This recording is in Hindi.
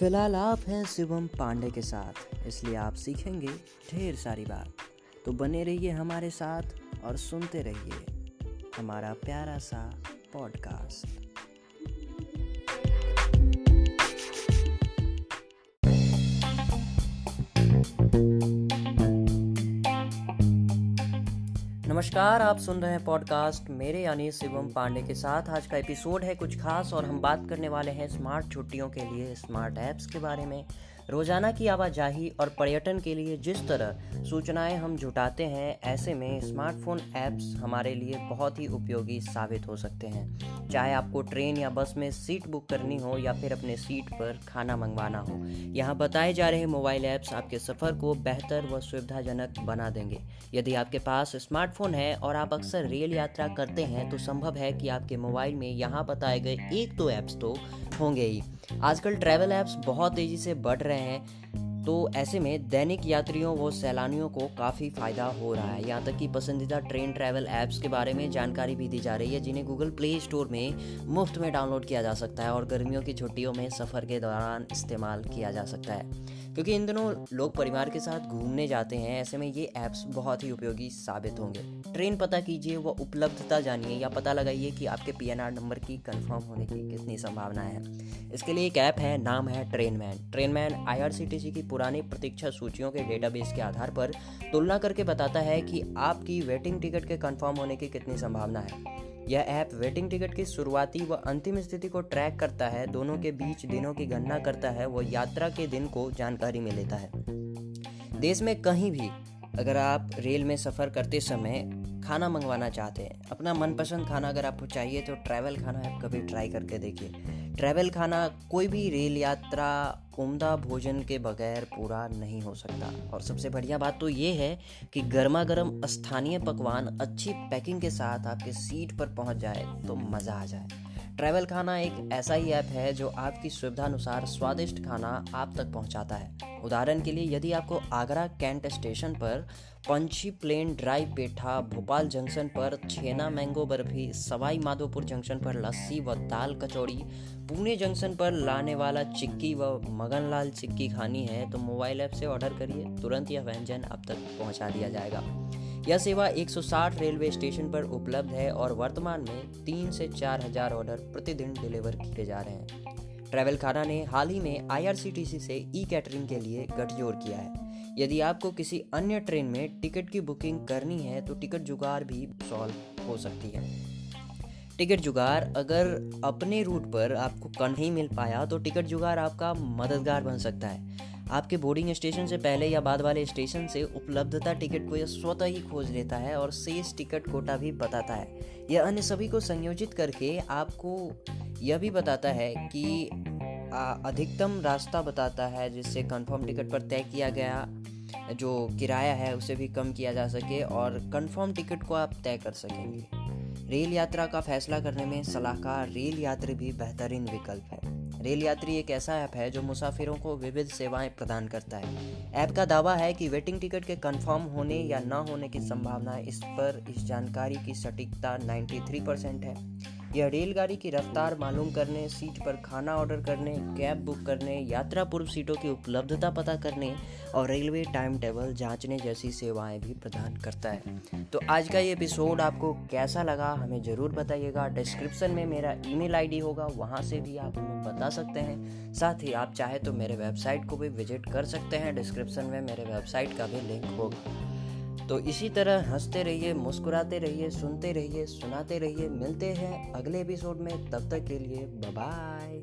फ़िलहाल आप हैं शिवम पांडे के साथ, इसलिए आप सीखेंगे ढेर सारी बात। तो बने रहिए हमारे साथ और सुनते रहिए हमारा प्यारा सा पॉडकास्ट नमस्कार, आप सुन रहे हैं पॉडकास्ट मेरे यानी शिवम पांडे के साथ। आज का एपिसोड है कुछ खास और हम बात करने वाले हैं स्मार्ट छुट्टियों के लिए स्मार्ट ऐप्स के बारे में। रोज़ाना की आवाजाही और पर्यटन के लिए जिस तरह सूचनाएँ हम जुटाते हैं, ऐसे में स्मार्टफ़ोन ऐप्स हमारे लिए बहुत ही उपयोगी साबित हो सकते हैं। चाहे आपको ट्रेन या बस में सीट बुक करनी हो या फिर अपने सीट पर खाना मंगवाना हो, यहाँ बताए जा रहे मोबाइल ऐप्स आपके सफ़र को बेहतर व सुविधाजनक बना देंगे। यदि आपके पास स्मार्टफ़ोन है और आप अक्सर रेल यात्रा करते हैं तो संभव है कि आपके मोबाइल में यहाँ बताए गए एक दो तो ऐप्स तो होंगे ही। आजकल ट्रैवल ऐप्स बहुत तेज़ी से बढ़ रहे हैं तो ऐसे में दैनिक यात्रियों व सैलानियों को काफ़ी फ़ायदा हो रहा है। यहाँ तक कि पसंदीदा ट्रेन ट्रैवल ऐप्स के बारे में जानकारी भी दी जा रही है, जिन्हें गूगल प्ले स्टोर में मुफ़्त में डाउनलोड किया जा सकता है और गर्मियों की छुट्टियों में सफ़र के दौरान इस्तेमाल किया जा सकता है। क्योंकि इन दिनों लोग परिवार के साथ घूमने जाते हैं, ऐसे में ये ऐप्स बहुत ही उपयोगी साबित होंगे। ट्रेन पता कीजिए व उपलब्धता जानिए या पता लगाइए कि आपके पीएनआर नंबर की कन्फर्म होने की कितनी संभावना है। इसके लिए एक ऐप है, नाम है train man train man IRCTC की पुरानी प्रतीक्षा सूचियों के डेटाबेस के आधार पर तुलना करके बताता है कि आपकी वेटिंग टिकट के कन्फर्म होने की कितनी संभावना है। यह ऐप वेटिंग टिकट की शुरुआती व अंतिम स्थिति को ट्रैक करता है, दोनों के बीच दिनों की गणना करता है व यात्रा के दिन को जानकारी में लेता है। देश में कहीं भी अगर आप रेल में सफ़र करते समय खाना मंगवाना चाहते हैं। अपना मनपसंद खाना अगर आपको चाहिए तो ट्रैवल खाना आप कभी ट्राई करके देखिए। ट्रैवल खाना कोई भी रेल यात्रा, उम्दा भोजन के बगैर पूरा नहीं हो सकता। और सबसे बढ़िया बात तो ये है कि गर्मा गर्म स्थानीय पकवान अच्छी पैकिंग के साथ आपके सीट पर पहुँच जाए तो मज़ा आ जाए। ट्रैवल खाना एक ऐसा ही ऐप है जो आपकी सुविधा अनुसार स्वादिष्ट खाना आप तक पहुंचाता है। उदाहरण के लिए, यदि आपको आगरा कैंट स्टेशन पर पंछी प्लेन ड्राई पेठा, भोपाल जंक्शन पर छेना मैंगो बर्फ़ी, सवाई माधोपुर जंक्शन पर लस्सी व दाल कचौड़ी, पुणे जंक्शन पर लाने वाला चिक्की व मगनलाल चिक्की खानी है तो मोबाइल ऐप से ऑर्डर करिए, तुरंत यह व्यंजन अब तक पहुँचा दिया जाएगा। यह सेवा 160 रेलवे स्टेशन पर उपलब्ध है और वर्तमान में तीन से चार हज़ार ऑर्डर प्रतिदिन डिलीवर किए जा रहे हैं। ट्रैवल खाना ने हाल ही में आईआरसीटीसी से ई कैटरिंग के लिए गठजोड़ किया है। यदि आपको किसी अन्य ट्रेन में टिकट की बुकिंग करनी है तो टिकट जुगाड़ भी सॉल्व हो सकती है। टिकट जुगाड़ अगर अपने रूट पर आपको नहीं मिल पाया तो टिकट जुगाड़ आपका मददगार बन सकता है। आपके बोर्डिंग स्टेशन से पहले या बाद वाले स्टेशन से उपलब्धता टिकट को यह स्वतः ही खोज लेता है और शेष टिकट कोटा भी बताता है। यह अन्य सभी को संयोजित करके आपको यह भी बताता है कि अधिकतम रास्ता बताता है जिससे कंफर्म टिकट पर तय किया गया जो किराया है उसे भी कम किया जा सके और कंफर्म टिकट को आप तय कर सकेंगे। रेल यात्रा का फैसला करने में सलाहकार रेल यात्री भी बेहतरीन विकल्प है। रेल यात्री एक ऐसा ऐप है जो मुसाफिरों को विविध सेवाएँ प्रदान करता है। ऐप का दावा है कि वेटिंग टिकट के कंफर्म होने या न होने की संभावना इस पर इस जानकारी की सटीकता 93 परसेंट है। यह रेलगाड़ी की रफ्तार मालूम करने, सीट पर खाना ऑर्डर करने, कैब बुक करने, यात्रा पूर्व सीटों की उपलब्धता पता करने और रेलवे टाइम टेबल जांचने जैसी सेवाएँ भी प्रदान करता है। तो आज का ये एपिसोड आपको कैसा लगा, हमें ज़रूर बताइएगा। डिस्क्रिप्शन में मेरा ईमेल आईडी होगा, वहाँ से भी आप हमें बता सकते हैं। साथ ही आप चाहे तो मेरे वेबसाइट को भी विज़िट कर सकते हैं, डिस्क्रिप्शन में मेरे वेबसाइट का भी लिंक होगा। तो इसी तरह हँसते रहिए, मुस्कुराते रहिए, सुनते रहिए, सुनाते रहिए, मिलते हैं अगले एपिसोड में, तब तक के लिए बाय